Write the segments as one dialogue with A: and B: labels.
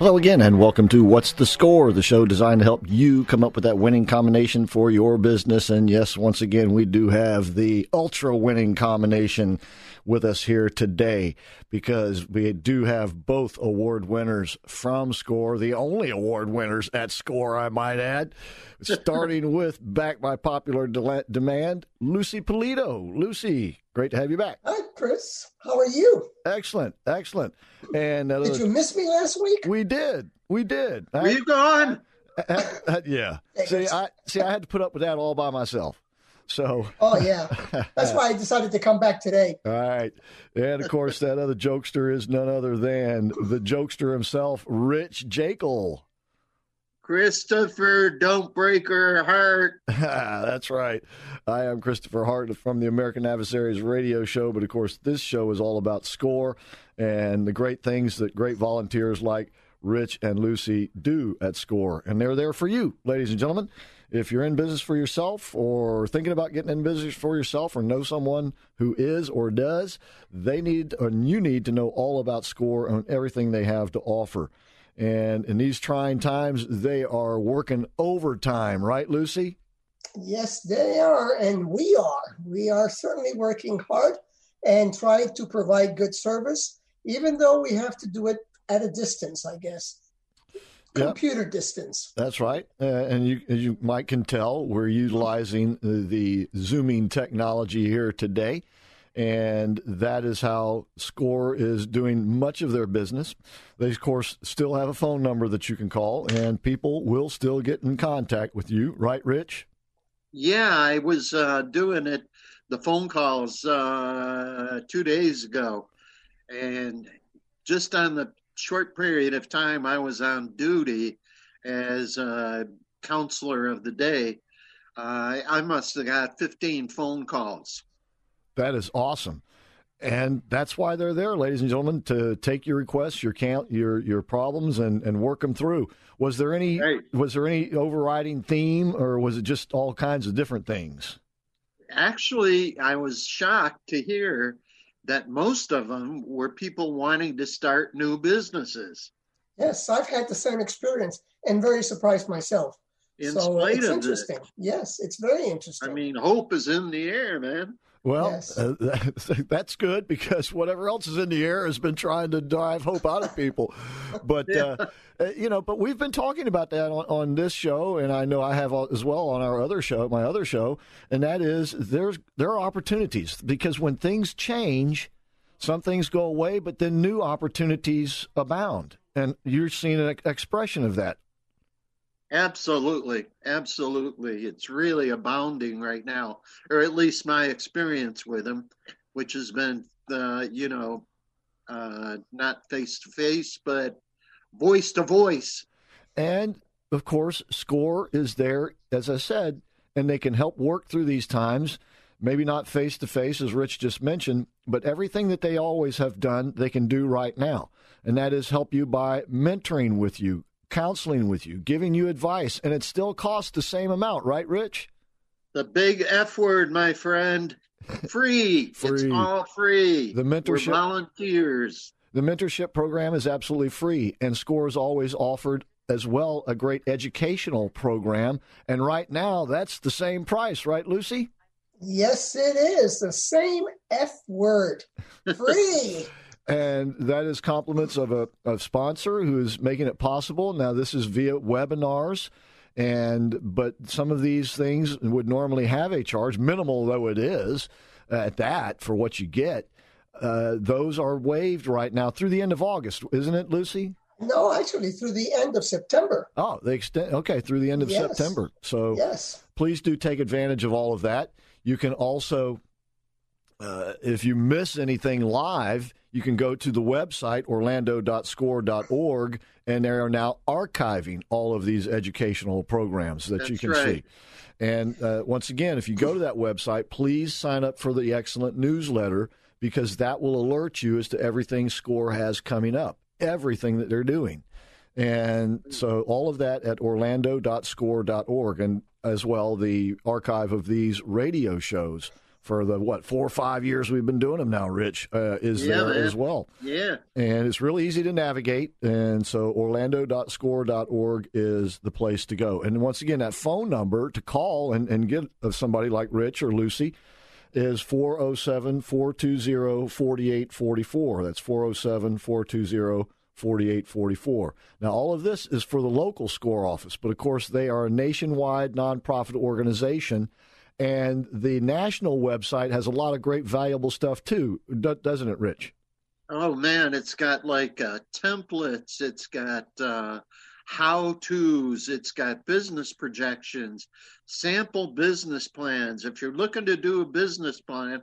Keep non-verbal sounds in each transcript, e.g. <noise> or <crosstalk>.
A: Hello again, and welcome to What's the Score, the show designed to help you come up with that winning combination for your business. And yes, once again, we do have the ultra winning combination with us here today because we do have both award winners from SCORE, the only award winners at SCORE, I might add. <laughs> Starting with Back by Popular de- Demand, Lucy Polito. Lucy, great to have you back.
B: Hi, Chris. How are you?
A: Excellent, excellent. And uh,
B: did you miss me last week?
A: We did. We did.
C: Were you gone? <laughs>
A: yeah. See, I see. I had to put up with that all by myself. So.
B: Oh yeah, that's <laughs> why I decided to come back today.
A: All right, and of course that other jokester is none other than the jokester himself, Rich Jekyll.
C: Christopher, don't break her heart. <laughs>
A: That's right. I am Christopher Hart from the American Adversaries radio show, but of course, this show is all about score and the great things that great volunteers like Rich and Lucy do at SCORE. And they're there for you, ladies and gentlemen. If you're in business for yourself or thinking about getting in business for yourself or know someone who is or does, they need and you need to know all about SCORE and everything they have to offer. And in these trying times, they are working overtime, right, Lucy?
B: Yes, they are, and we are. We are certainly working hard and trying to provide good service, even though we have to do it at a distance, I guess. Computer yep. distance.
A: That's right. Uh, and you, as you might can tell, we're utilizing the Zooming technology here today. And that is how SCORE is doing much of their business. They, of course, still have a phone number that you can call, and people will still get in contact with you, right, Rich?
C: Yeah, I was uh, doing it, the phone calls uh, two days ago. And just on the short period of time I was on duty as a counselor of the day, uh, I must have got 15 phone calls.
A: That is awesome. And that's why they're there, ladies and gentlemen, to take your requests, your count, your your problems, and, and work them through. Was there any right. was there any overriding theme, or was it just all kinds of different things?
C: Actually, I was shocked to hear that most of them were people wanting to start new businesses.
B: Yes, I've had the same experience and very surprised myself.
C: In so spite
B: it's
C: of
B: interesting. It. Yes, it's very interesting.
C: I mean, hope is in the air, man.
A: Well, yes. uh, <laughs> that's good because whatever else is in the air has been trying to drive hope out of people. But <laughs> yeah. uh, uh you know, but we've been talking about that on, on this show, and I know I have as well on our other show, my other show, and that is there's there are opportunities because when things change, some things go away, but then new opportunities abound, and you're seeing an expression of that
C: Absolutely, absolutely. It's really abounding right now, or at least my experience with them, which has been, uh, you know, uh, not face to face, but voice to voice.
A: And of course, SCORE is there, as I said, and they can help work through these times. Maybe not face to face, as Rich just mentioned, but everything that they always have done, they can do right now. And that is help you by mentoring with you, counseling with you, giving you advice, and it still costs the same amount, right, Rich?
C: The big F word, my friend. Free. <laughs> free. It's all free.
A: The mentorship
C: We're volunteers.
A: The mentorship program is absolutely free, and SCORE is always offered as well a great educational program. And right now, that's the same price, right, Lucy?
B: Yes, it is. The same F word. <laughs> Free.
A: And that is compliments of a, a sponsor who is making it possible. Now, this is via webinars, and but some of these things would normally have a charge, minimal though it is, at that for what you get. Uh, those are waived right now through the end of August, isn't it, Lucy?
B: No, actually, through the end of September.
A: Oh, they extend. Okay, through the end of yes. September. So,
B: yes,
A: please do take advantage of all of that. You can also uh, if you miss anything live, you can go to the website orlando.score.org, and they are now archiving all of these educational programs that
C: That's
A: you can
C: right.
A: see. And uh, once again, if you go to that website, please sign up for the excellent newsletter because that will alert you as to everything SCORE has coming up, everything that they're doing. And so all of that at orlando.score.org and as well the archive of these radio shows for the what four or five years we've been doing them now rich uh, is
C: Yeah,
A: there
C: man.
A: as well.
C: Yeah.
A: and it's really easy to navigate. And so orlando.score.org is the place to go. And once again that phone number to call and, and get of somebody like rich or lucy is 407-420-4844 that's 407-420-4844 now all of this is for the local score office but of course they are a nationwide nonprofit organization and the national website has a lot of great valuable stuff too doesn't it rich
C: Oh man, it's got like uh, templates. It's got uh, how tos. It's got business projections, sample business plans. If you're looking to do a business plan,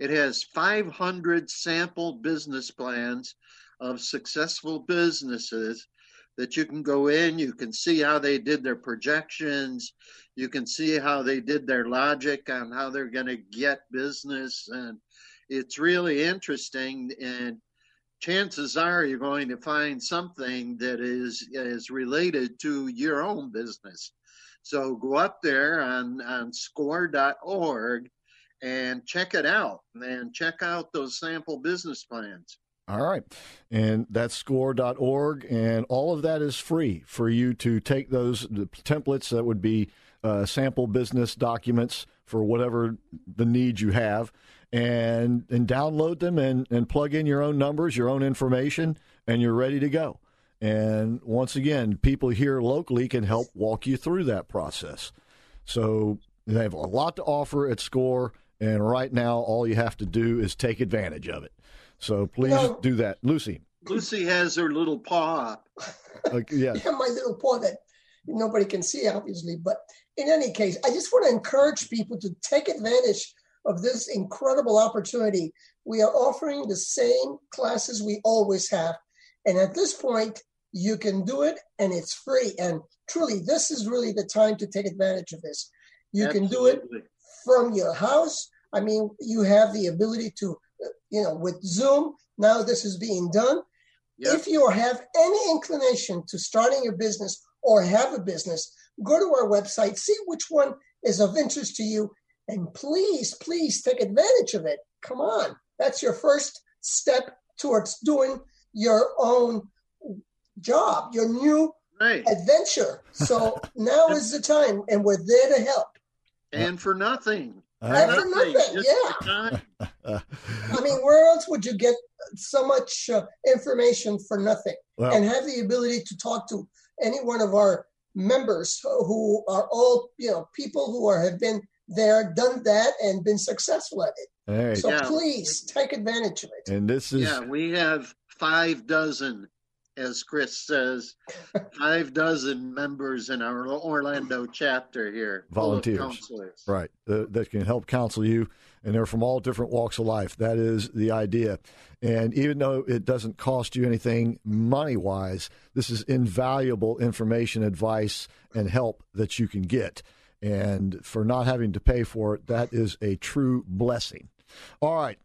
C: it has 500 sample business plans of successful businesses that you can go in. You can see how they did their projections. You can see how they did their logic on how they're going to get business. And it's really interesting. And chances are you're going to find something that is is related to your own business. So go up there on on score.org and check it out and check out those sample business plans.
A: All right. And that's score.org. And all of that is free for you to take those templates that would be uh, sample business documents for whatever the needs you have and and download them and, and plug in your own numbers, your own information, and you're ready to go. And once again, people here locally can help walk you through that process. So they have a lot to offer at SCORE, and right now, all you have to do is take advantage of it. So please
B: No.
A: do that, Lucy.
C: Lucy has her little paw up.
A: Uh, yeah, <laughs>
B: Yeah, my little paw that nobody can see, obviously. But in any case, I just want to encourage people to take advantage of this incredible opportunity. We are offering the same classes we always have. And at this point, you can do it and it's free. And truly, this is really the time to take advantage of this. You can do it from your house. I mean, you have the ability to, you know, with Zoom, now this is being done.
C: Yep.
B: If you have any inclination to starting a business or have a business, go to our website, see which one is of interest to you, and please, please take advantage of it. Come on. That's your first step towards doing your own job, your new
C: Right.
B: adventure. So <laughs> now is the time, and we're there to help.
C: And for nothing.
B: And for nothing, yeah.
C: for time.
A: Uh, <laughs>
B: I mean, where else would you get so much uh, information for nothing
A: well,
B: and have the ability to talk to any one of our members who are all, you know, people who are, have been there, done that, and been successful at it.
A: hey,
B: So
C: Yeah.
B: please take advantage of it.
A: and this is
C: Yeah, we have five dozen, as Chris says, <laughs> five dozen members in our Orlando chapter here.
A: Volunteers.
C: counselors.
A: Right, uh, that can help counsel you, and they're from all different walks of life. That is the idea. And even though it doesn't cost you anything money wise, this is invaluable information, advice, and help that you can get. And for not having to pay for it, that is a true blessing. All right.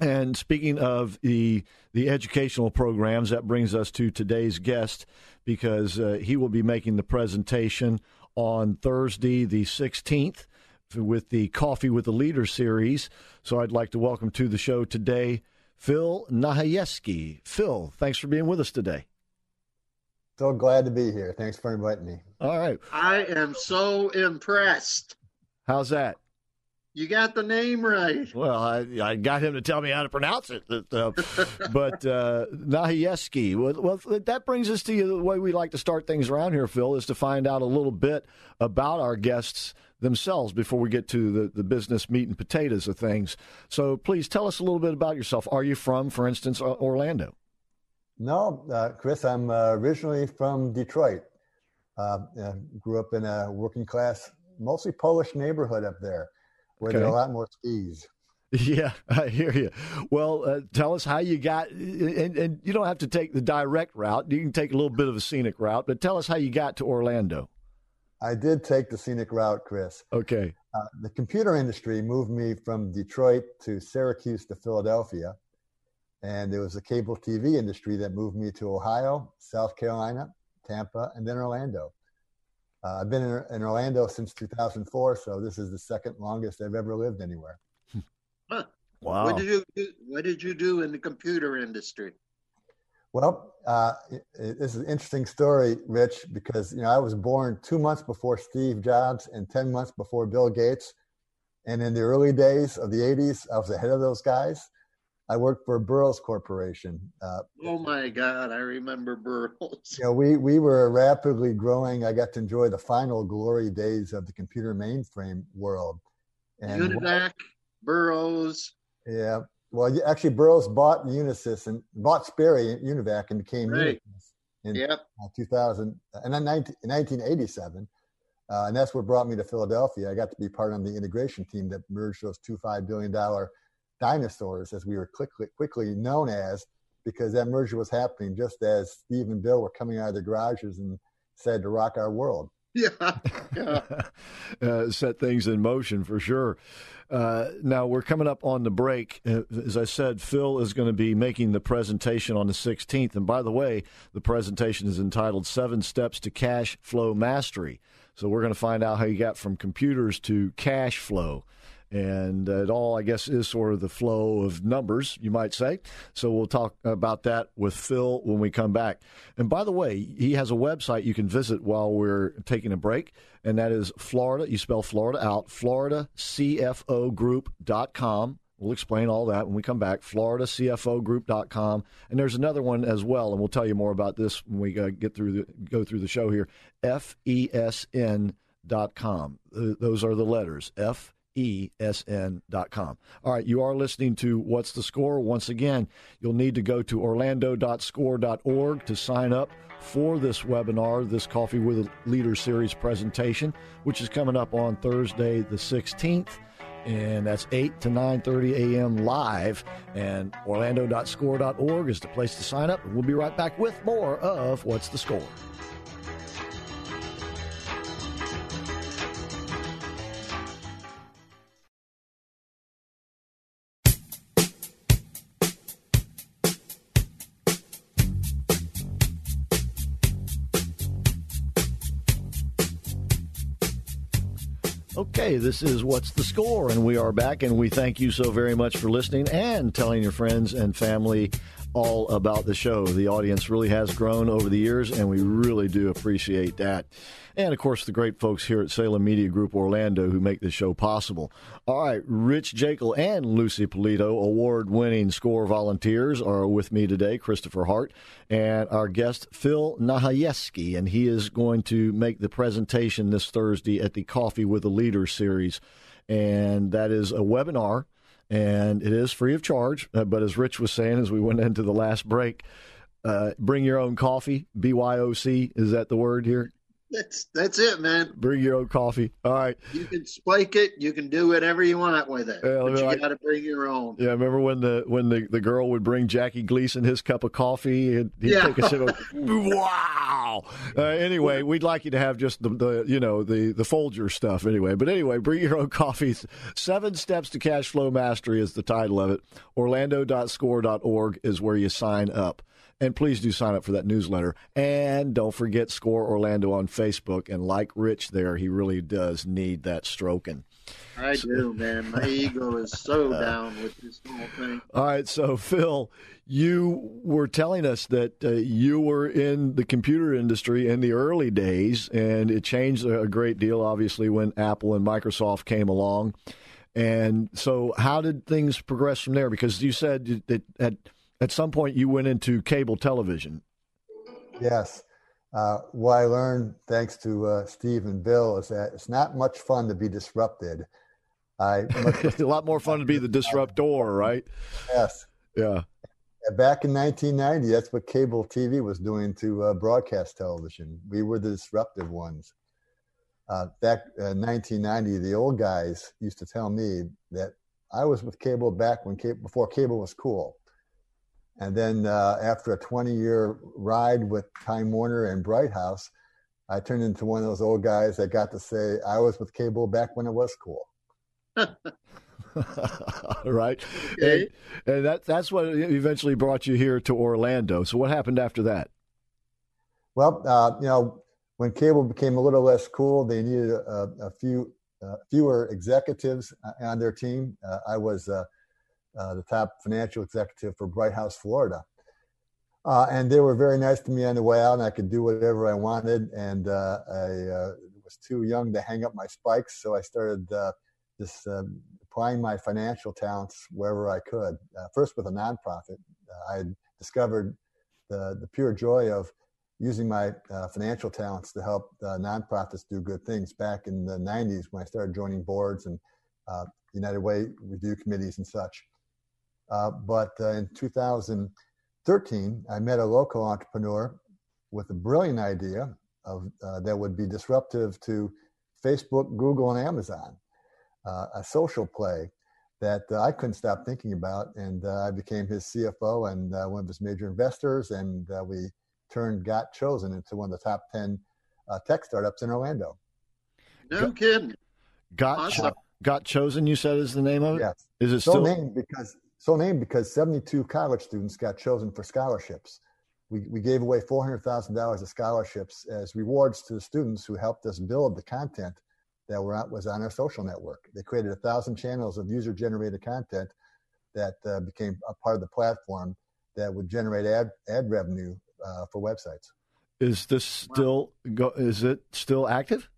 A: And speaking of the the educational programs, that brings us to today's guest because uh, he will be making the presentation on Thursday, the 16th, with the Coffee with the Leader series. So I'd like to welcome to the show today Phil Nahayeski. Phil, thanks for being with us today.
D: So glad to be here. Thanks for inviting me.
A: All right.
C: I am so impressed.
A: How's that?
C: You got the name right.
A: Well, I, I got him to tell me how to pronounce it. Uh, but uh, <laughs> Nahieski, well, well, that brings us to you. The way we like to start things around here, Phil, is to find out a little bit about our guests themselves before we get to the, the business meat and potatoes of things. So please tell us a little bit about yourself. Are you from, for instance, Orlando?
D: No, uh, Chris, I'm uh, originally from Detroit. Uh, uh, grew up in a working class, mostly Polish neighborhood up there where there are a lot more skis. <laughs>
A: Yeah, I hear you. Well, uh, tell us how you got, and, and you don't have to take the direct route. You can take a little bit of a scenic route, but tell us how you got to Orlando.
D: I did take the scenic route, Chris.
A: Okay.
D: Uh, the computer industry moved me from Detroit to Syracuse to Philadelphia. And it was the cable TV industry that moved me to Ohio, South Carolina, Tampa, and then Orlando. Uh, I've been in, in, Orlando since 2004, so this is the second longest I've ever lived anywhere.
C: Huh. Wow. What did you do, What did you do in the computer industry?
D: Well, uh, it, it, this is an interesting story, Rich, because you know I was born two months before Steve Jobs and ten months before Bill Gates, and in the early days of the '80s, I was ahead of those guys. I worked for Burroughs Corporation.
C: Uh, oh my God, I remember Burroughs.
D: You know, we we were rapidly growing. I got to enjoy the final glory days of the computer mainframe world.
C: And Univac, Burroughs.
D: Yeah, well, actually, Burroughs bought Unisys and bought Sperry and Univac and became right. Unisys in yep. uh, 2000 and then 19, 1987. Uh, and that's what brought me to Philadelphia. I got to be part of the integration team that merged those two five billion dollar dinosaurs, as we were quickly quickly known as, because that merger was happening just as Steve and Bill were coming out of their garages and said to rock our world. <laughs>
C: Yeah, <laughs>
A: uh, set things in motion for sure. Uh, now we're coming up on the break. Uh, as I said, Phil is going to be making the presentation on the 16th. And by the way, the presentation is entitled Seven Steps to Cash Flow Mastery. So we're going to find out how you got from computers to cash flow. And it all, I guess, is sort of the flow of numbers, you might say. So we'll talk about that with Phil when we come back. And by the way, he has a website you can visit while we're taking a break, and that is Florida. You spell Florida out, floridacfogroup.com. We'll explain all that when we come back. FloridaCFOGroup.com, and there's another one as well, and we'll tell you more about this when we uh, get through the go through the show here. F E S N FESN.com. Those are the letters F esn.com. All right, you are listening to What's the Score? Once again, you'll need to go to orlando.score.org to sign up for this webinar, this Coffee with a Leader series presentation, which is coming up on Thursday the 16th. And that's 8 to 9.30 a.m. live. And orlando.score.org is the place to sign up. We'll be right back with more of What's the Score? Okay, this is What's the Score? And we are back, and we thank you so very much for listening and telling your friends and family all about the show. The audience really has grown over the years, and we really do appreciate that and of course the great folks here at Salem Media Group Orlando who make this show possible. All right, Rich Jekyll and Lucy Polito, award-winning score volunteers, are with me today. Christopher Hart and our guest Phil Nahayevsky, and he is going to make the presentation this Thursday at the Coffee with a Leader series, and that is a webinar. And it is free of charge. Uh, but as Rich was saying as we went into the last break, uh, bring your own coffee. BYOC, is that the word here?
C: That's that's it, man.
A: Bring your own coffee. All right.
C: You can spike it. You can do whatever you want with it. Yeah, but you like, got to bring your own.
A: Yeah, remember when the when the, the girl would bring Jackie Gleason his cup of coffee and he'd yeah. take a sip of <laughs> wow. Uh, anyway, we'd like you to have just the, the you know the the Folger stuff anyway. But anyway, bring your own <laughs> coffee. Seven Steps to Cash Flow Mastery is the title of it. Orlando.score.org is where you sign up. And please do sign up for that newsletter. And don't forget Score Orlando on Facebook. And like Rich there, he really does need that stroking.
C: I so, do, man. My <laughs> ego is so down with this whole thing.
A: All right, so Phil, you were telling us that uh, you were in the computer industry in the early days, and it changed a great deal, obviously, when Apple and Microsoft came along. And so, how did things progress from there? Because you said that at at some point you went into cable television.
D: Yes. Uh, what I learned, thanks to uh, Steve and Bill, is that it's not much fun to be disrupted. I <laughs>
A: it's a lot more fun to be the disruptor, right?
D: Yes.
A: Yeah.
D: Back in 1990, that's what cable TV was doing to uh, broadcast television. We were the disruptive ones. Uh, back in 1990, the old guys used to tell me that I was with cable back when cable, before cable was cool. And then uh, after a 20 year ride with Time Warner and Bright House, I turned into one of those old guys that got to say I was with cable back when it was cool. <laughs>
A: right, okay. and, and that that's what eventually brought you here to Orlando. So what happened after that?
D: Well, uh, you know, when cable became a little less cool, they needed a, a few uh, fewer executives uh, on their team. Uh, I was uh, uh, the top financial executive for Bright House, Florida. Uh, and they were very nice to me on the way out, and I could do whatever I wanted. And uh, I uh, was too young to hang up my spikes, so I started uh, just um, applying my financial talents wherever I could. Uh, first, with a nonprofit, I discovered the the pure joy of using my financial talents to help nonprofits do good things. Back in the '90s, when I started joining boards and United Way review committees and such. But in 2013, I met a local entrepreneur with a brilliant idea of uh, that would be disruptive to Facebook, Google, and Amazon, uh, a social play that uh, I couldn't stop thinking about. And uh, I became his CFO and uh, one of his major investors, and uh, we turned Got Chosen into one of the top 10 tech startups in Orlando.
C: No got, kidding.
A: Got, awesome. cho- got Chosen, you said is the name of it?
D: Yes.
A: Is it
D: so
A: still
D: named because so named because 72 college students got chosen for scholarships. We, we gave away $400,000 of scholarships as rewards to the students who helped us build the content that were was on our social network. They created a thousand channels of user generated content that uh, became a part of the platform that would generate ad, ad revenue uh, for websites.
A: Is this still go, is it still active?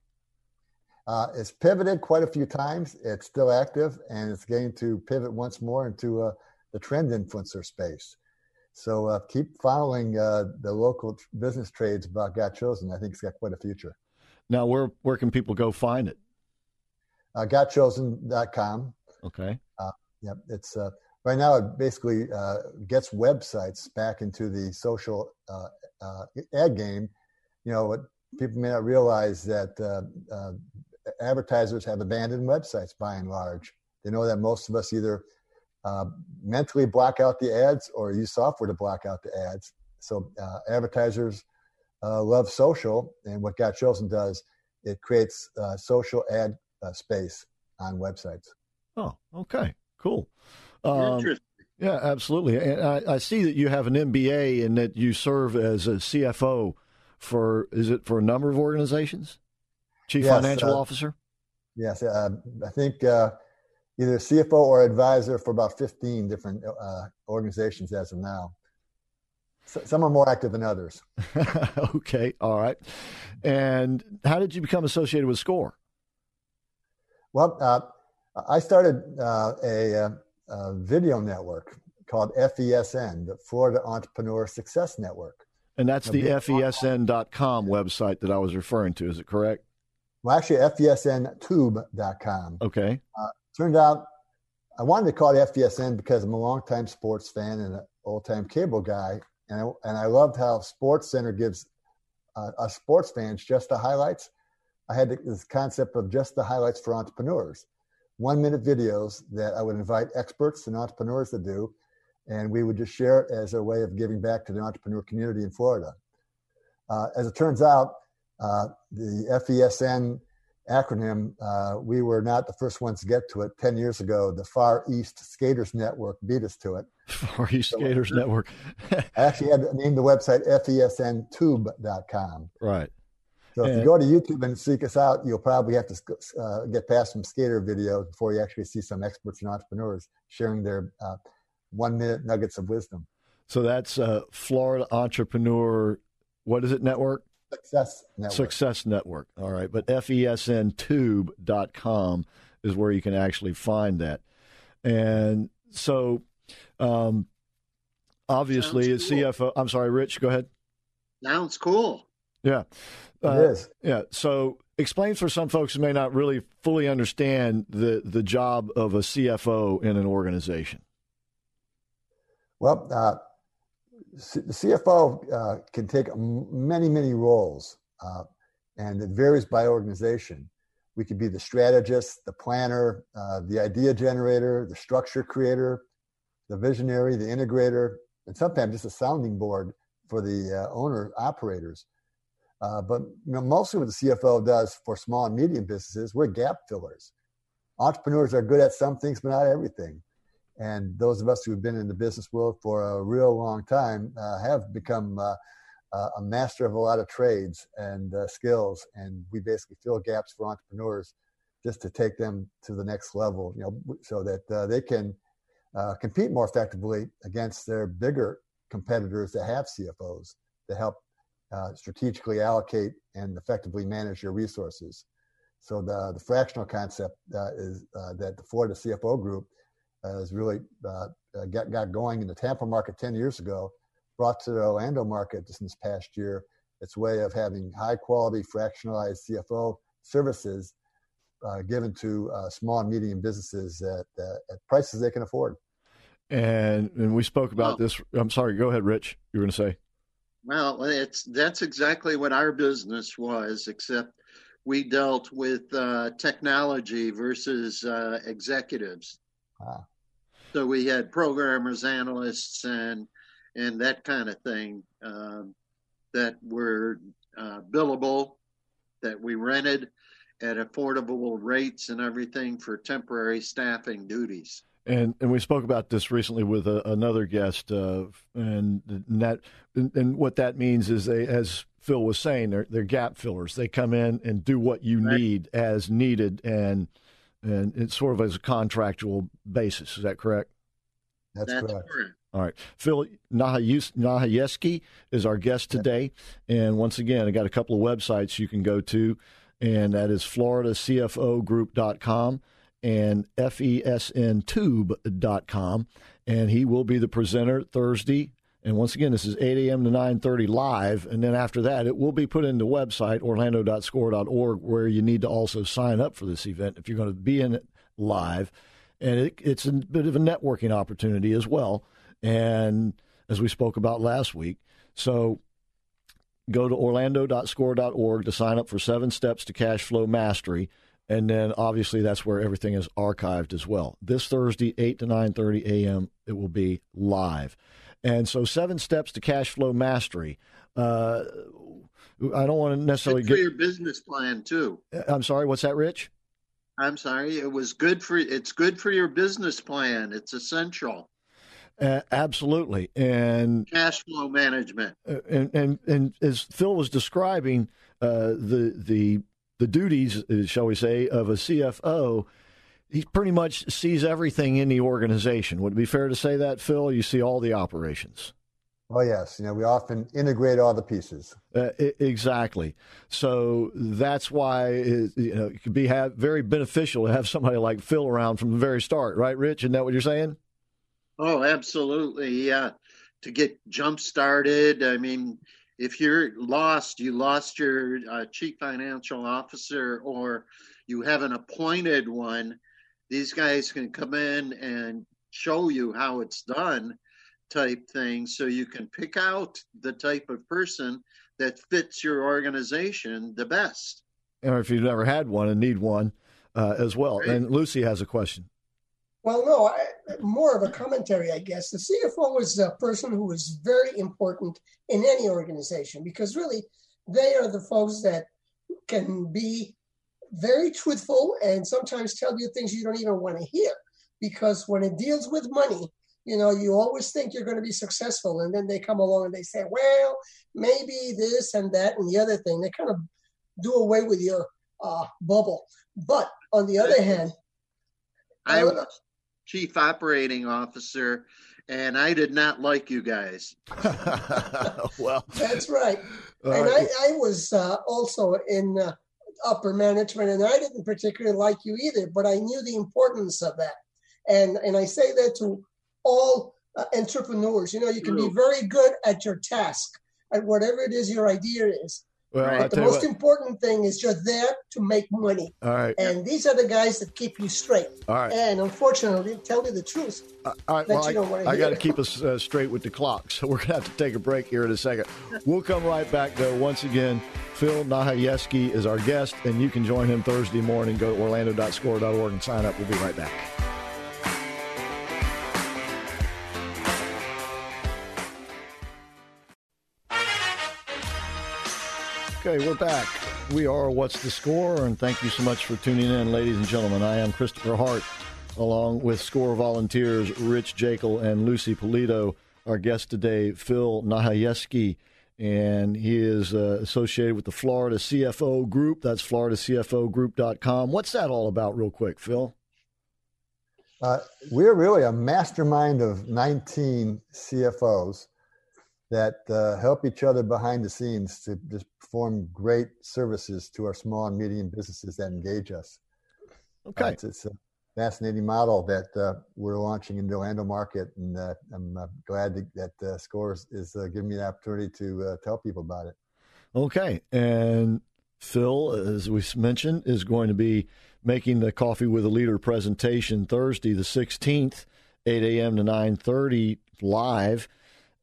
D: Uh, it's pivoted quite a few times. It's still active, and it's going to pivot once more into uh, the trend influencer space. So uh, keep following uh, the local business trades about Got Chosen. I think it's got quite a future.
A: Now, where where can people go find it?
D: Uh, gotchosen.com.
A: Okay.
D: Uh, yeah, it's uh, right now it basically uh, gets websites back into the social uh, uh, ad game. You know, people may not realize that uh, uh, advertisers have abandoned websites by and large. They know that most of us either uh, mentally block out the ads or use software to block out the ads. So uh, advertisers uh, love social, and what Got Chosen does, it creates uh, social ad uh, space on websites.
A: Oh, okay, cool. Um, Yeah, absolutely. And I, I, see that you have an MBA and that you serve as a CFO for is it for a number of organizations? Chief yes, Financial uh, Officer?
D: Yes, uh, I think uh, either CFO or advisor for about 15 different uh, organizations as of now. some are more active than others. <laughs>
A: okay, all right. And how did you become associated with SCORE?
D: Well, uh, I started uh, a, a video network called FESN, the Florida Entrepreneur Success Network.
A: And that's the FESN.com website that I was referring to. Is it correct?
D: Well, actually, FESNTube.com.
A: Okay.
D: Uh, turned out I wanted to call it FESN because I'm a longtime sports fan and an old time cable guy. And I, and I loved how Sports Center gives uh, us sports fans just the highlights. I had this concept of just the highlights for entrepreneurs, one minute videos that I would invite experts and entrepreneurs to do. And we would just share it as a way of giving back to the entrepreneur community in Florida. Uh, as it turns out, uh, the FESN acronym, uh, we were not the first ones to get to it. 10 years ago, the Far East Skaters Network beat us to it. <laughs>
A: Far East so, Skaters Network. <laughs>
D: I actually had to name the website fesntube.com.
A: Right.
D: So if and, you go to YouTube and seek us out, you'll probably have to uh, get past some skater videos before you actually see some experts and entrepreneurs sharing their uh, one minute nuggets of wisdom.
A: So that's uh, Florida Entrepreneur, what is it, network?
D: Success Network.
A: Success Network. All right. But fesntube.com is where you can actually find that. And so, um, obviously, as cool. CFO, I'm sorry, Rich, go ahead.
C: Sounds cool.
A: Yeah.
D: Uh, it is.
A: Yeah. So, explain for some folks who may not really fully understand the, the job of a CFO in an organization.
D: Well, uh, the CFO uh, can take many, many roles, uh, and it varies by organization. We could be the strategist, the planner, uh, the idea generator, the structure creator, the visionary, the integrator, and sometimes just a sounding board for the uh, owner operators. Uh, but you know, mostly what the CFO does for small and medium businesses, we're gap fillers. Entrepreneurs are good at some things, but not everything. And those of us who have been in the business world for a real long time uh, have become uh, uh a master of a lot of trades and uh, skills. And we basically fill gaps for entrepreneurs just to take them to the next level, you know, so that uh, they can compete more effectively against their bigger competitors that have CFOs to help uh, strategically allocate and effectively manage your resources. So the, the fractional concept uh, is uh, that the Florida CFO group has really uh, uh, got, got going in the Tampa market 10 years ago, brought to the Orlando market just this past year. Its way of having high quality fractionalized CFO services uh, given to small and medium businesses at, at prices they can afford.
A: And, and we spoke about this. I'm sorry, go ahead, Rich. You were going to say.
C: Well, it's that's exactly what our business was, except we dealt with uh, technology versus uh, executives. Wow. So we had programmers, analysts, and and that kind of thing um, that were uh, billable, that we rented at affordable rates and everything for temporary staffing duties.
A: And and we spoke about this recently with a, another guest, uh, and that and, and, what that means is they, as Phil was saying, they're they're gap fillers. They come in and do what you right. need as needed, and and it's sort of as a contractual basis. Is that correct?
D: That's, That's correct. correct.
A: All right. Phil Nahayeski is our guest today. And once again, I got a couple of websites you can go to, and that is floridacfogroup.com and fesntube.com. And he will be the presenter Thursday. And once again, this is 8 a.m. to 9.30 live. And then after that, it will be put in the website, orlando.score.org, where you need to also sign up for this event if you're going to be in it live. And it, it's a bit of a networking opportunity as well. And as we spoke about last week. So go to orlando.score.org to sign up for seven steps to cash flow mastery and then obviously that's where everything is archived as well. This Thursday, 8 to 9:30 a.m. it will be live. And so seven steps to cash flow mastery. Uh, I don't want to necessarily
C: good for get your business plan too.
A: I'm sorry, what's that, Rich?
C: I'm sorry. It was good for it's good for your business plan. It's essential.
A: Uh, absolutely, and
C: cash flow management.
A: Uh, and, and and as Phil was describing, uh, the the the duties, uh, shall we say, of a CFO, he pretty much sees everything in the organization. Would it be fair to say that, Phil? You see all the operations.
D: Oh yes, you know we often integrate all the pieces.
A: Uh, exactly. So that's why it, you know it could be have, very beneficial to have somebody like Phil around from the very start, right, Rich? Isn't that what you're saying?
C: Oh, absolutely. Yeah, to get jump started. I mean, if you're lost, you lost your uh, chief financial officer or you have an appointed one, these guys can come in and show you how it's done type thing so you can pick out the type of person that fits your organization the best.
A: Or if you've never had one and need one uh, as well. Right. And Lucy has a question.
B: Well, no, I, more of a commentary, I guess. The CFO is a person who is very important in any organization because really they are the folks that can be very truthful and sometimes tell you things you don't even want to hear. Because when it deals with money, you know, you always think you're going to be successful. And then they come along and they say, well, maybe this and that and the other thing. They kind of do away with your uh, bubble. But on the other hand,
C: I was chief operating officer, and I did not like you guys. <laughs>
A: well,
B: that's right. and I, I, was uh, also in uh, upper management, and I didn't particularly like you either, but I knew the importance of that. And and I say that to all uh, entrepreneurs. You know, you can be very good at your task, at whatever it is your idea is. Well, right? The most important thing is you're there to make money.
A: All right.
B: And these are the guys that keep you straight.
A: All right.
B: And unfortunately, tell you the truth.
A: Uh, all right. Well, I, I got to keep <laughs> us uh, straight with the clock, so we're going to have to take a break here in a second. We'll come right back, though. Once again, Phil Nahayeski is our guest, and you can join him Thursday morning. Go to orlando.score.org and sign up. We'll be right back. Okay, we're back. We are What's the Score? And thank you so much for tuning in, ladies and gentlemen. I am Christopher Hart, along with SCORE volunteers Rich Jekyll and Lucy Polito. Our guest today, Phil Nahayevsky, and he is uh, associated with the Florida CFO Group. That's floridacfogroup.com. What's that all about, real quick, Phil?
D: Uh, we're really a mastermind of 19 CFOs that uh, help each other behind the scenes to just perform great services to our small and medium businesses that engage us.
A: Okay.
D: Uh, it's, it's, a fascinating model that uh, we're launching in the Orlando market, and uh, I'm uh, glad to, that uh, Scores is giving me the opportunity to tell people about it.
A: Okay. And Phil, as we mentioned, is going to be making the Coffee with a Leader presentation Thursday, the 16th, 8 a.m. to 9.30 live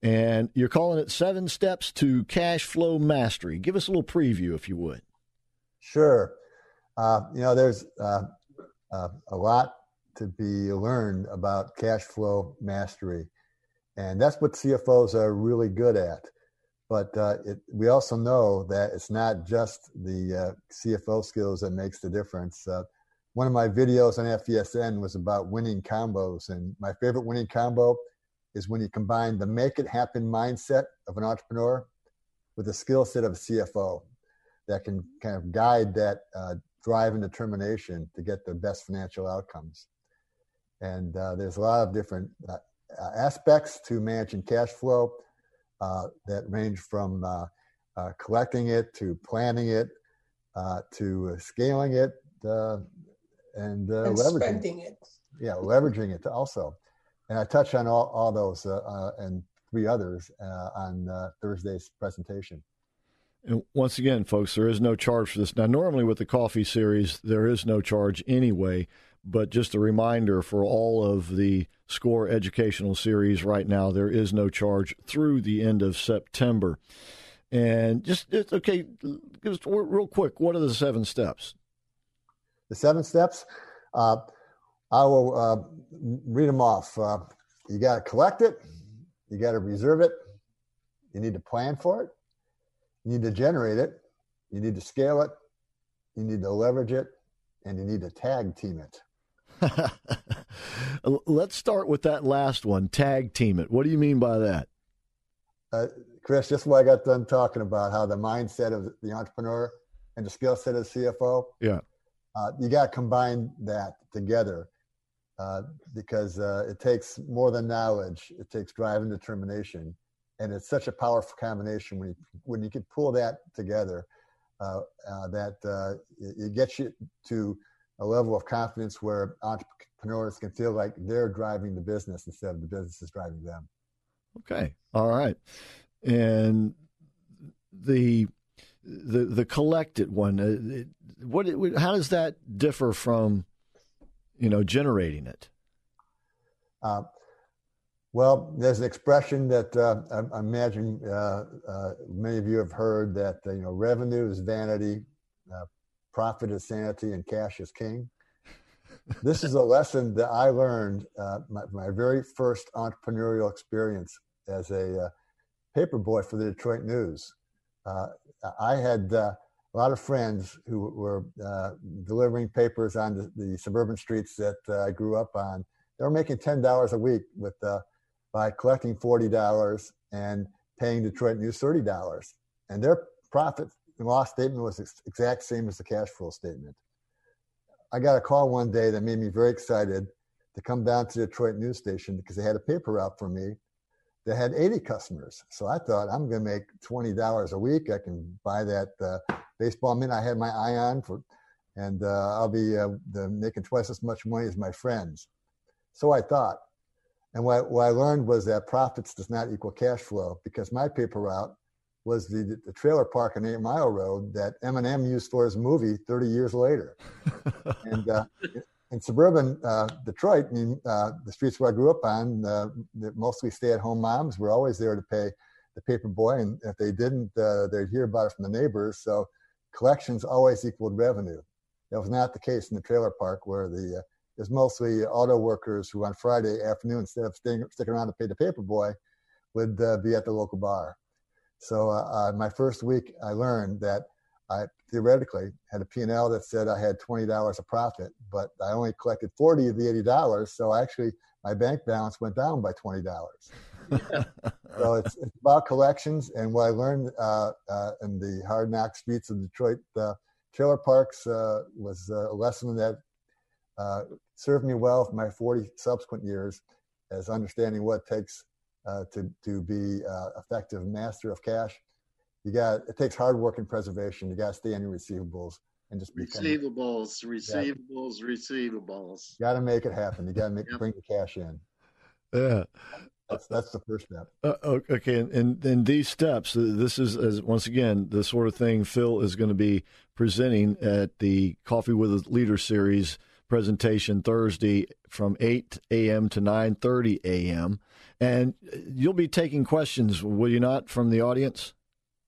A: and you're calling it Seven Steps to Cash Flow Mastery. Give us a little preview, if you would.
D: Sure. Uh, you know, there's uh, uh, a lot to be learned about cash flow mastery, and that's what CFOs are really good at. But uh, it, we also know that it's not just the uh, CFO skills that makes the difference. Uh, one of my videos on FESN was about winning combos, and my favorite winning combo is when you combine the make it happen mindset of an entrepreneur with the skill set of a CFO that can kind of guide that uh, drive and determination to get the best financial outcomes. And uh, there's a lot of different uh, aspects to managing cash flow uh, that range from uh, uh, collecting it to planning it to scaling it and,
B: and leveraging
D: it. Yeah, leveraging it also and I touch on all, all those uh, uh, and three others uh, on uh, Thursday's presentation.
A: And once again, folks, there is no charge for this. Now, normally with the coffee series, there is no charge anyway, but just a reminder for all of the SCORE educational series right now, there is no charge through the end of September. And just, it's okay, give us real quick, what are the seven steps?
D: The seven steps? Uh, I will uh, read them off. Uh, you got to collect it, you got to reserve it, you need to plan for it, you need to generate it, you need to scale it, you need to leverage it, and you need to tag team it. <laughs>
A: Let's start with that last one tag team it. What do you mean by that?
D: Uh, Chris, just what I got done talking about how the mindset of the entrepreneur and the skill set of the CFO.
A: Yeah.
D: Uh, you got to combine that together uh, because uh, it takes more than knowledge. It takes drive and determination, and it's such a powerful combination when you when you can pull that together. Uh, uh that uh, it, it, gets you to a level of confidence where entrepreneurs can feel like they're driving the business instead of the business is driving them.
A: Okay, all right, and the the the collected one. what how does that differ from you know, generating it?
D: Uh, well, there's an expression that uh, I, I, imagine uh, uh many of you have heard that uh, you know revenue is vanity, uh, profit is sanity, and cash is king. <laughs> this is a lesson that I learned my, my, very first entrepreneurial experience as a paper boy for the Detroit News. I had a lot of friends who were uh, delivering papers on the, the suburban streets that uh, I grew up on. They were making ten dollars a week with uh, by collecting forty dollars and paying Detroit News thirty dollars, and their profit and loss statement was ex- exact same as the cash flow statement. I got a call one day that made me very excited to come down to the Detroit news station because they had a paper out for me that had 80 customers. So I thought I'm going to make $20 a week. I can buy that uh, baseball mitt I had my eye on for, and uh, I'll be uh, the, making twice as much money as my friends. So I thought. And what, what I learned was that profits does not equal cash flow because my paper route was the, the trailer park on Eight Mile Road that Eminem used for his movie 30 years later. and uh, in suburban uh, Detroit, I mean, uh, the streets where I grew up on, uh, mostly stay-at-home moms were always there to pay the paper boy, and if they didn't, uh, they'd hear about it from the neighbors. So collections always equaled revenue. That was not the case in the trailer park, where the uh, there's mostly auto workers who on Friday afternoon, instead of staying, sticking around to pay the paper boy, would uh, be at the local bar. So my first week, I learned that I theoretically had a P&L that said I had twenty dollars of profit, but I only collected forty of the eighty dollars. So actually, my bank balance went down by twenty dollars. so <laughs> it's, it's, about collections, and what I learned uh, uh, in the hard knock streets of Detroit uh, trailer parks uh, was a lesson that uh, served me well for my 40 subsequent years as understanding what it takes uh, to to be effective master of cash. You got it takes hard work and preservation. You got to stay on your receivables and just
C: receivables, receivables, receivables.
D: You got to make it happen. You got to make yep. bring the cash in.
A: Yeah.
D: That's that's the first step.
A: Uh, okay, and in these steps, uh, this is as once again the sort of thing Phil is going to be presenting at the Coffee with a Leader series presentation Thursday from 8 a.m. to 9:30 a.m. And you'll be taking questions, will you not, from the audience?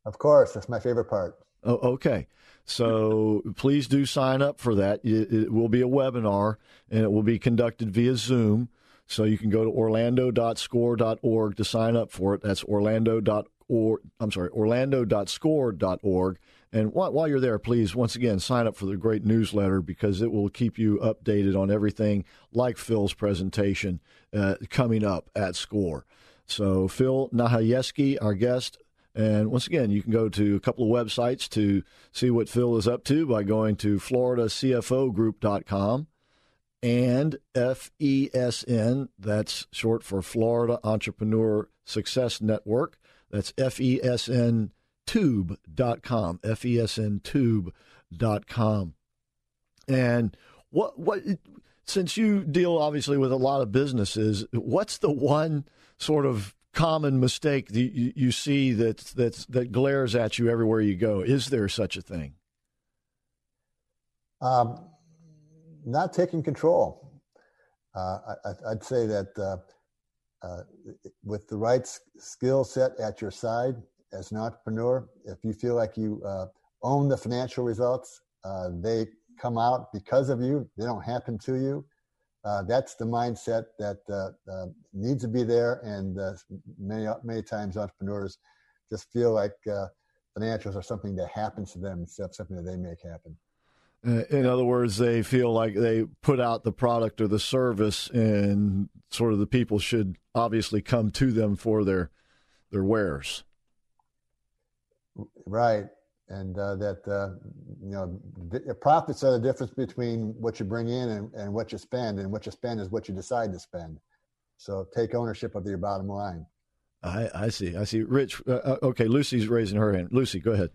D: Of course, that's my favorite part.
A: Oh, okay. So <laughs> please do sign up for that. It will be a webinar, and it will be conducted via Zoom. So you can go to orlando.score.org to sign up for it. That's orlando.org. I'm sorry, orlando.score.org. And while you're there, please, once again, sign up for the great newsletter because it will keep you updated on everything like Phil's presentation uh, coming up at SCORE. So, Phil Nahayevsky, our guest, and once again, you can go to a couple of websites to see what Phil is up to by going to floridacfogroup.com and FESN, that's short for Florida Entrepreneur Success Network. That's FESN tube.com, fesntube.com. And what what since you deal obviously with a lot of businesses, what's the one sort of common mistake that you, see that that that glares at you everywhere you go? Is there such a thing?
D: Um, not taking control. Uh, I, would say that uh, uh, with the right skill set at your side as an entrepreneur, if you feel like you uh, own the financial results, uh, they come out because of you. They don't happen to you. Uh, that's the mindset that needs to be there. And many many times entrepreneurs just feel like financials are something that happens to them instead of something that they make happen.
A: Uh, in other words, they feel like they put out the product or the service, and sort of the people should obviously come to them for their their wares.
D: Right, and uh, that uh, you know profits are the difference between what you bring in and, and what you spend, and what you spend is what you decide to spend. So take ownership of your bottom line.
A: I, I see. I see. Rich. Uh, uh okay, Lucy's raising her hand. Lucy, go ahead.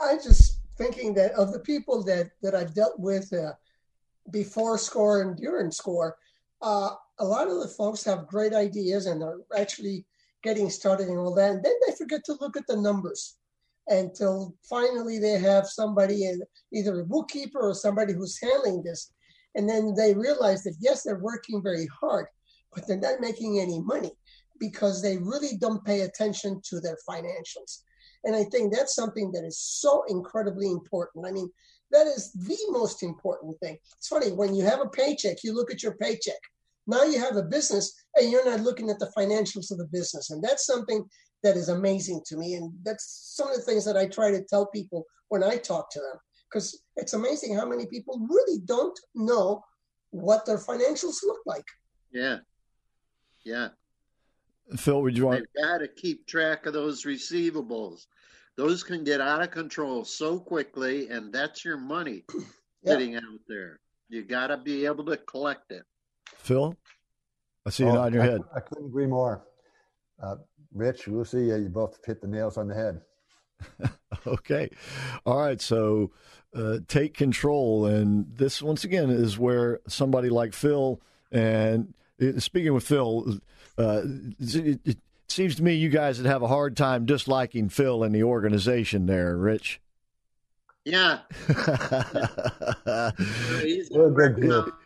B: I just thinking that of the people that that I've dealt with uh, before score and during score, uh, a lot of the folks have great ideas and are actually getting started and all that, and then they forget to look at the numbers until finally they have somebody, either a bookkeeper or somebody who's handling this, and then they realize that yes, they're working very hard, but they're not making any money because they really don't pay attention to their financials. And I think that's something that is so incredibly important. I mean, that is the most important thing. It's funny, when you have a paycheck, you look at your paycheck. Now you have a business and you're not looking at the financials of the business. And that's something that is amazing to me. And that's some of the things that I try to tell people when I talk to them. Because it's amazing how many people really don't know what their financials look like.
C: Yeah. Yeah.
A: Phil, would you want?
C: They've got to keep track of those receivables. Those can get out of control so quickly, and that's your money <clears throat> sitting out there. You got to be able to collect it.
A: Phil, I see you oh, nodding your
D: I,
A: head.
D: I couldn't agree more. Uh, Rich, we'll see you You both hit the nails on the head. <laughs>
A: okay. All right. So uh, take control. And this, once again, is where somebody like Phil, and uh, speaking with Phil, uh, it, it, seems to me you guys would have a hard time disliking Phil and the organization there, Rich.
C: Yeah. <laughs>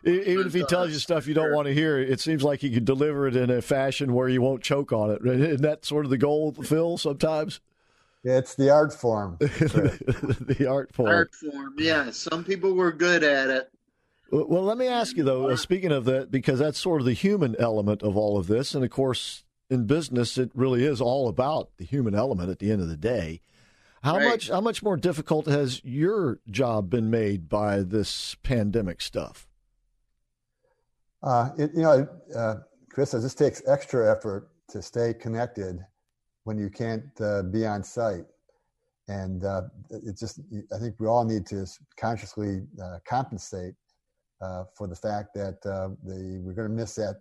A: Even if he tells you stuff you don't want to hear, it seems like he can deliver it in a fashion where you won't choke on it. <laughs> Isn't that sort of the goal, Phil, sometimes?
D: Yeah, it's the art form. <laughs>
A: the art form.
C: Art form, yeah. Some people were good at it.
A: Well, let me ask you though. Uh, speaking of that, because that's sort of the human element of all of this, and of course, in business, it really is all about the human element at the end of the day. How right. much how much more difficult has your job been made by this pandemic stuff?
D: Uh, it, you know, uh, Chris, it just takes extra effort to stay connected when you can't uh, be on site, and uh, it just I think we all need to consciously uh, compensate uh, for the fact that the we're going to miss that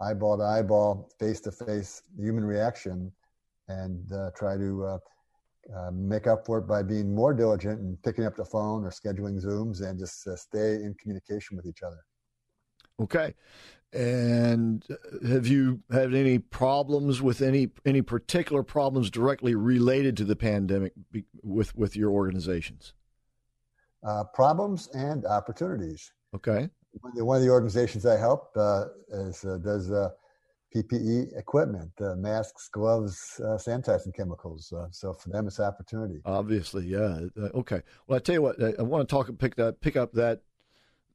D: eyeball to eyeball, face to face human reaction, and try to uh, make up for it by being more diligent and picking up the phone or scheduling Zooms and just uh, stay in communication with each other.
A: Okay. And have you had any problems with any any particular problems directly related to the pandemic with with your organizations?
D: Uh, problems and opportunities.
A: Okay.
D: One of the, one of the organizations I help uh, is, uh, does uh, PPE equipment, uh, masks, gloves, uh, sanitizing chemicals. Uh, so for them, it's opportunity.
A: Obviously, yeah. Uh, okay. Well, I tell you what, I want to talk pick that pick up that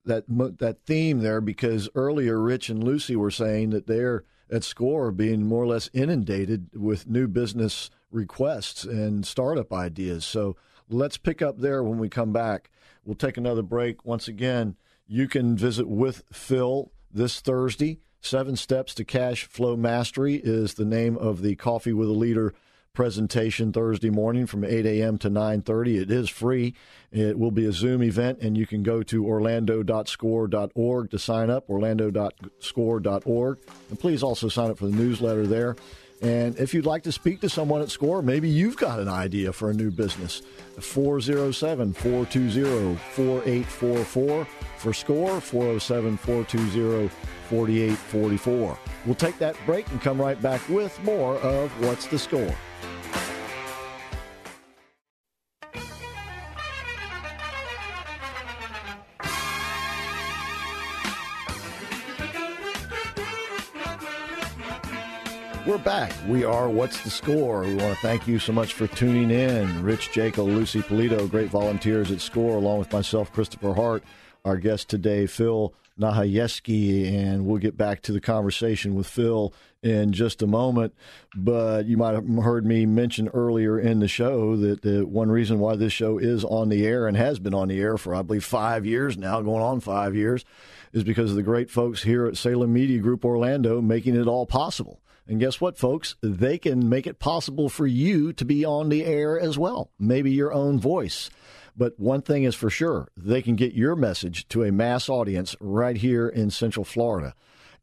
A: that that theme there because earlier Rich and Lucy were saying that they're at Score being more or less inundated with new business requests and startup ideas. So let's pick up there when we come back. We'll take another break. Once again, you can visit with Phil this Thursday Seven Steps to Cash Flow Mastery is the name of the Coffee with a Leader presentation Thursday morning from 8 a.m. to 9:30. It is free. It will be a Zoom event, and you can go to orlando.score.org to sign up. Orlando.score.org, and please also sign up for the newsletter there. And if you'd like to speak to someone at SCORE, maybe you've got an idea for a new business. 407 420 4844 for SCORE, 407 420 4844. We'll take that break and come right back with more of What's the Score? Back. We are What's the Score? We want to thank you so much for tuning in. Rich Jaco, Lucy Polito, great volunteers at SCORE, along with myself, Christopher Hart. Our guest today, Phil Nahayevsky, and we'll get back to the conversation with Phil in just a moment. But you might have heard me mention earlier in the show that the one reason why this show is on the air and has been on the air for, I believe, five years now, going on five years, is because of the great folks here at Salem Media Group Orlando making it all possible. And guess what, folks? They can make it possible for you to be on the air as well, maybe your own voice. But one thing is for sure they can get your message to a mass audience right here in Central Florida.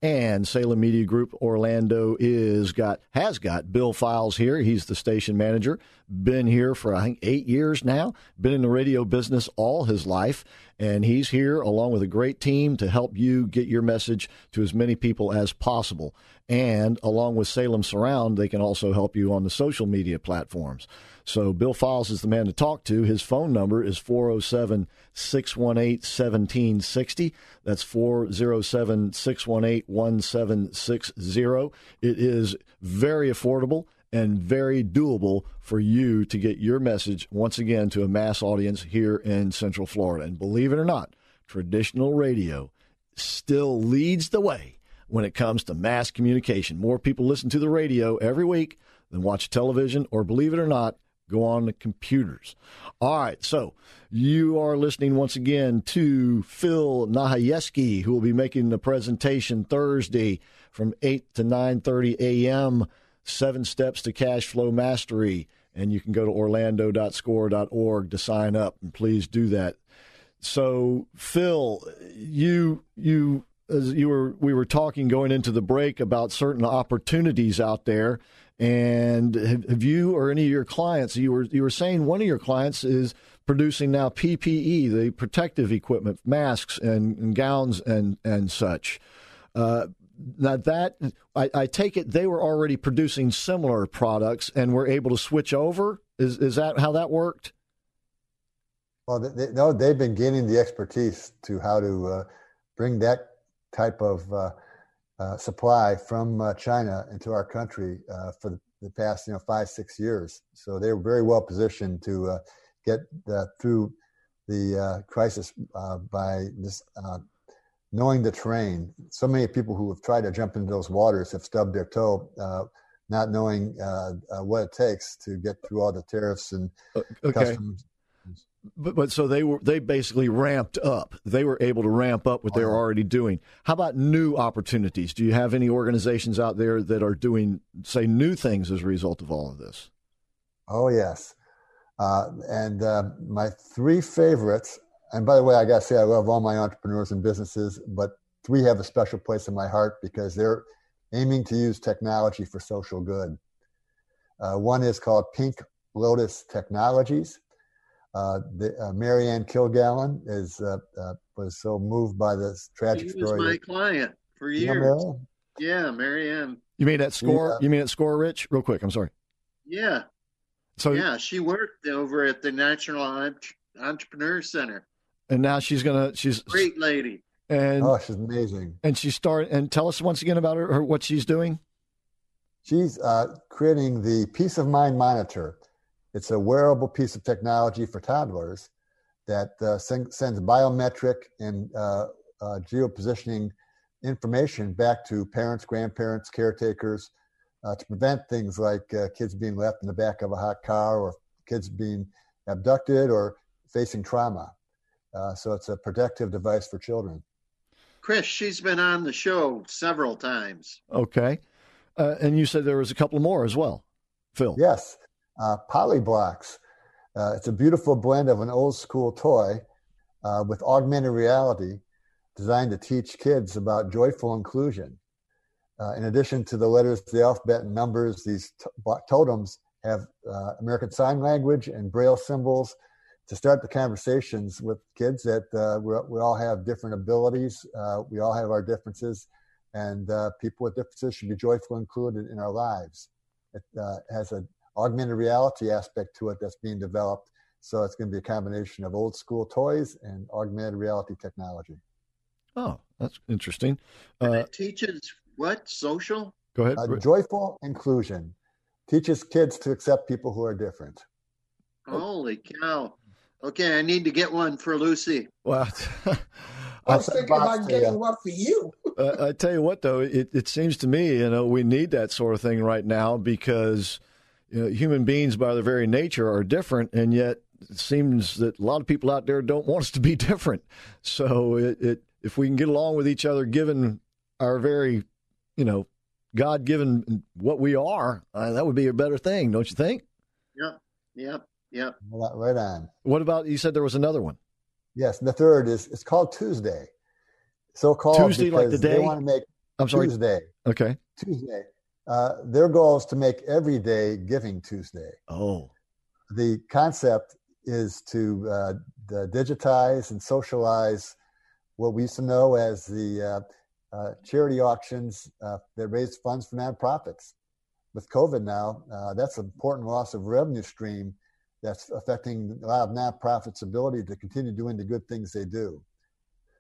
A: And Salem Media Group Orlando is got has got Bill Files here. He's the station manager. Been here for I think eight years now. Been in the radio business all his life, and he's here along with a great team to help you get your message to as many people as possible. And along with Salem Surround, they can also help you on the social media platforms. So Bill Files is the man to talk to. His phone number is 407 618 1760. That's 407 618 1760. It is very affordable and very doable for you to get your message once again to a mass audience here in Central Florida. And believe it or not, traditional radio still leads the way when it comes to mass communication. More people listen to the radio every week than watch television, or believe it or not, go on the computers. All right, so you are listening once again to Phil Nahayevsky, who will be making the presentation Thursday from 8 to 9.30 a.m., Seven Steps to Cash Flow Mastery. And you can go to orlando.score.org to sign up, and please do that. So, Phil, you you as you were we were talking going into the break about certain opportunities out there and have, you or any of your clients? You were you were saying one of your clients is producing now PPE, the protective equipment, masks and, and gowns and and such. Uh, now that I, I, take it they were already producing similar products and were able to switch over. Is is that how that worked?
D: Well, they, no, they've been gaining the expertise to how to uh, bring that type of uh, uh, supply from uh, China into our country uh, for the, the, past you know five six years. So they were very well positioned to uh, get through the uh, crisis by this knowing the terrain. So many people who have tried to jump into those waters have stubbed their toe, uh, not knowing uh, uh, what it takes to get through all the tariffs and uh, okay. customs.
A: But, but so they were they basically ramped up. They were able to ramp up what they were already doing. How about new opportunities? Do you have any organizations out there that are doing say new things as a result of all of this?
D: Oh yes, uh, and uh, my three favorites and by the way, I got to say, I love all my entrepreneurs and businesses, but three have a special place in my heart because they're aiming to use technology for social good. Uh, one is called Pink Lotus Technologies. Uh, the, uh, Marianne Kilgallen is uh, uh, was so moved by this tragic
C: she
D: story.
C: was my client for years. yeah, Marianne.
A: You mean that score? You mean at score, Rich? Real quick, I'm sorry.
C: Yeah. So yeah, she worked over at the National Entrepreneur Center
A: and now she's gonna she's
C: great lady.
D: And oh, she's amazing.
A: And she start and tell us once again about her, her what she's doing.
D: She's uh, creating the Peace of Mind Monitor. It's a wearable piece of technology for toddlers that uh, sends biometric and uh, uh, geopositioning information back to parents, grandparents, caretakers uh, to prevent things like uh, kids being left in the back of a hot car or kids being abducted or facing trauma. Uh, so it's a protective device for children.
C: Chris, she's been on the show several times.
A: Okay. Uh, and you said there was a couple more as well, Phil.
D: Yes. Uh, Polyblocks. Uh, it's a beautiful blend of an old school toy uh, with augmented reality designed to teach kids about joyful inclusion. Uh, in addition to the letters, the alphabet, and numbers, these t- totems have American Sign Language and Braille symbols to start the conversations with kids that uh, we all have different abilities, uh, we all have our differences, and uh, people with differences should be joyfully included in our lives. It uh, has an augmented reality aspect to it that's being developed, so it's going to be a combination of old school toys and augmented reality technology.
A: Oh, that's interesting.
C: Uh, it teaches what social?
A: Go ahead.
D: Uh, joyful inclusion teaches kids to accept people who are different.
C: Holy cow! Okay, I need to get one for Lucy.
A: Well, <laughs>
B: I was thinking about getting one for you. <laughs>
A: uh, I tell you what, though, it, it seems to me, you know, we need that sort of thing right now because you know, human beings, by their very nature, are different, and yet it seems that a lot of people out there don't want us to be <laughs> different. So, it, it if we can get along with each other, given our very, you know, God given what we are, uh, that would be a better thing, don't you think?
C: Yep. Yep. Yep.
D: Right on.
A: What about you said there was another one?
D: Yes, the third is it's called Tuesday. So called
A: Tuesday, like the day.
D: They want to make
A: I'm sorry.
D: Tuesday.
A: Okay.
D: Tuesday. Uh, their goal is to make every day Giving Tuesday.
A: Oh.
D: The concept is to uh, digitize and socialize what we used to know as the uh, uh charity auctions uh, that raise funds for nonprofits. With COVID now, uh, that's an important loss of revenue stream that's affecting a lot of nonprofits' ability to continue doing the good things they do.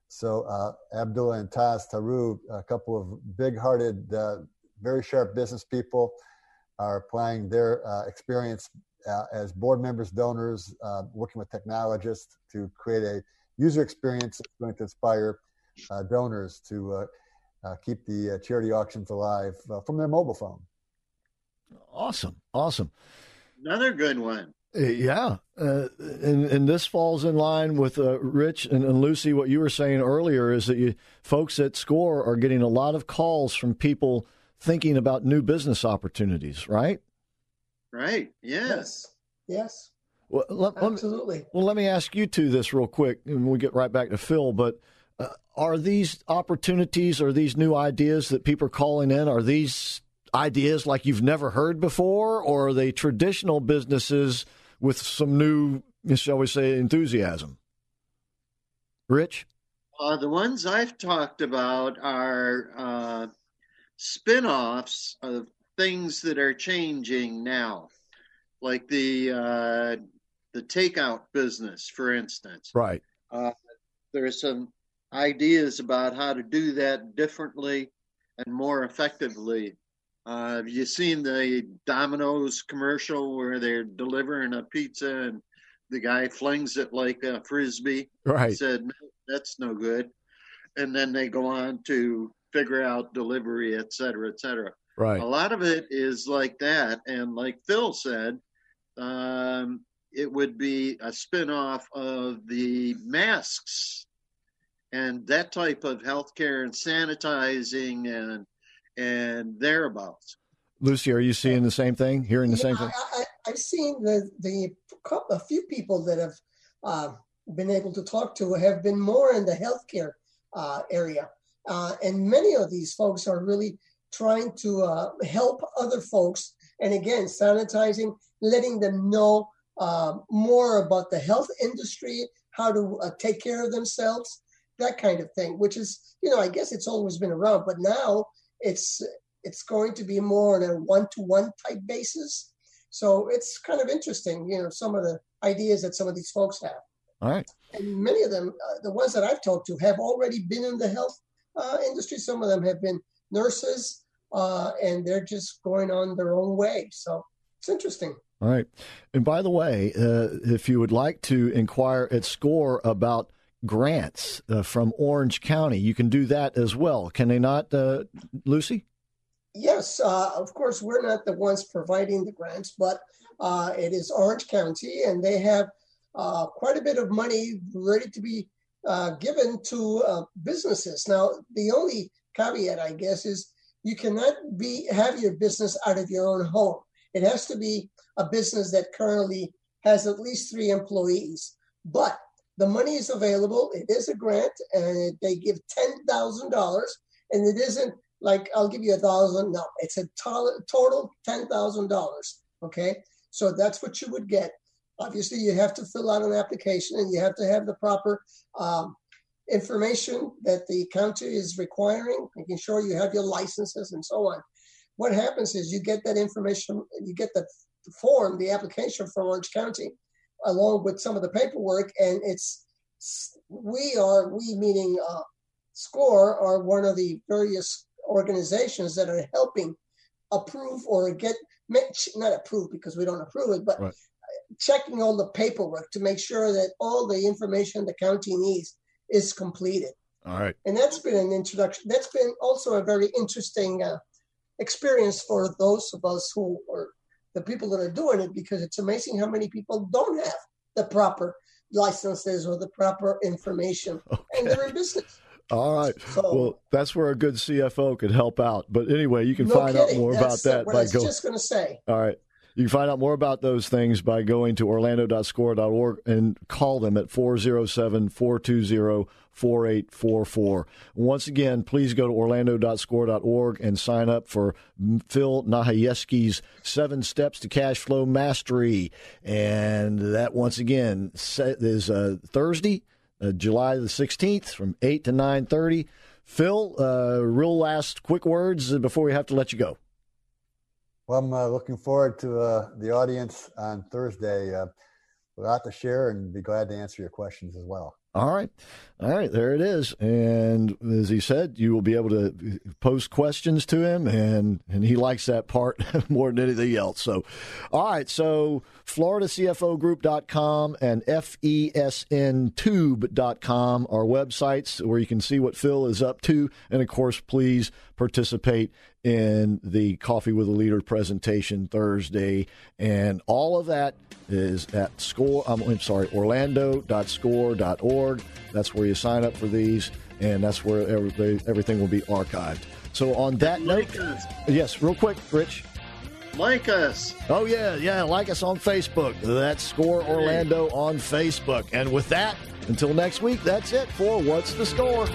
D: So uh, Abdullah and Taz Taru, a couple of big-hearted, uh, very sharp business people, are applying their uh, experience uh, as board members, donors, uh, working with technologists to create a user experience that's going to inspire uh, donors to keep the charity auctions alive from their mobile phone.
A: Awesome, awesome.
C: Another good one.
A: Uh, yeah, uh, and and this falls in line with uh, Rich and, and, Lucy. What you were saying earlier is that you folks at Score are getting a lot of calls from people thinking about new business opportunities, right?
C: Right.
B: Yes. Yes.
A: Well, let,
B: absolutely.
A: Let me, well, let me ask you two this real quick, and we'll get right back to Phil. But uh, are these opportunities, or these new ideas that people are calling in, are these ideas like you've never heard before, or are they traditional businesses? with some new, shall we say, enthusiasm. Rich?
C: Uh, the ones I've talked about are uh, spin offs of things that are changing now, like the uh, the takeout business, for instance.
A: Right.
C: Uh, there's some ideas about how to do that differently and more effectively uh, have you seen the Domino's commercial where they're delivering a pizza and the guy flings it like a frisbee?
A: Right.
C: Said no, that's no good. and then they go on to figure out delivery, et cetera, et cetera.
A: Right.
C: A lot of it is like that, and like Phil said, um, it would be a spin-off of the masks and that type of healthcare and sanitizing and and thereabouts.
A: Lucy, are you seeing the same thing? Hearing the
B: yeah,
A: same thing?
B: I, have seen the the a few people that have uh, been able to talk to have been more in the healthcare uh, area, uh, and many of these folks are really trying to uh, help other folks. And again, sanitizing, letting them know uh, more about the health industry, how to uh, take care of themselves, that kind of thing. Which is, you know, I guess it's always been around, but now it's it's going to be more on a one-to-one type basis. So it's kind of interesting, you know, some of the ideas that some of these folks have.
A: All right.
B: And many of them, uh, the ones that I've talked to, have already been in the health uh, industry. Some of them have been nurses, uh, and they're just going on their own way. So it's interesting.
A: All right. And by the way, uh, if you would like to inquire at SCORE about grants uh, from Orange County, you can do that as well. Can they not, uh, Lucy?
B: Yes, uh, of course, we're not the ones providing the grants, but uh, it is Orange County, and they have uh, quite a bit of money ready to be uh, given to uh, businesses. Now, the only caveat, I guess, is you cannot be have your business out of your own home. It has to be a business that currently has at least three employees. But the money is available. It is a grant, and they give ten thousand dollars, and it isn't like I'll give you a thousand. No, it's a total, total ten thousand dollars. Okay, so that's what you would get. Obviously, you have to fill out an application, and you have to have the proper um, information that the county is requiring, making sure you have your licenses and so on. What happens is you get that information, you get the form, the application from Orange County, along with some of the paperwork, and it's we are we meaning uh, SCORE are one of the various organizations that are helping approve or get not approve because we don't approve it, but right. Checking all the paperwork to make sure that all the information the county needs is completed.
A: All right,
B: and that's been an introduction. That's been also a very interesting uh, experience for those of us who are the people that are doing it because it's amazing how many people don't have the proper licenses or the proper information okay. and they're in business.
A: All right. So, well, that's where a good CFO could help out. But anyway, you can
B: no
A: find
B: kidding.
A: out more
B: that's
A: about that
B: by
A: going.
B: I was just going to say.
A: All right. You can find out more about those things by going to orlando.score.org and call them at 407 420 4844. Once again, please go to orlando.score.org and sign up for Phil Nahayevsky's Seven Steps to Cash Flow Mastery. And that, once again, is uh, Thursday, uh, July the 16th from 8 to 9.30. Phil, uh, real last quick words before we have to let you go.
D: Well, I'm uh, looking forward to uh, the audience on Thursday. Uh, a lot to share and be glad to answer your questions as well.
A: All right. All right. There it is. And as he said, you will be able to post questions to him, and, and he likes that part <laughs> more than anything else. So, all right. So, FloridaCFOGroup.com and FESNTube.com are websites where you can see what Phil is up to. And of course, please participate in the Coffee with a Leader presentation Thursday. And all of that is at score, I'm, I'm sorry, orlando.score.org. That's where you sign up for these, and that's where everything will be archived. So on that like note, us. yes, real quick, Rich.
C: Like us.
A: Oh yeah, yeah, like us on Facebook. That's Score Orlando on Facebook. And with that, until next week, that's it for What's the Score?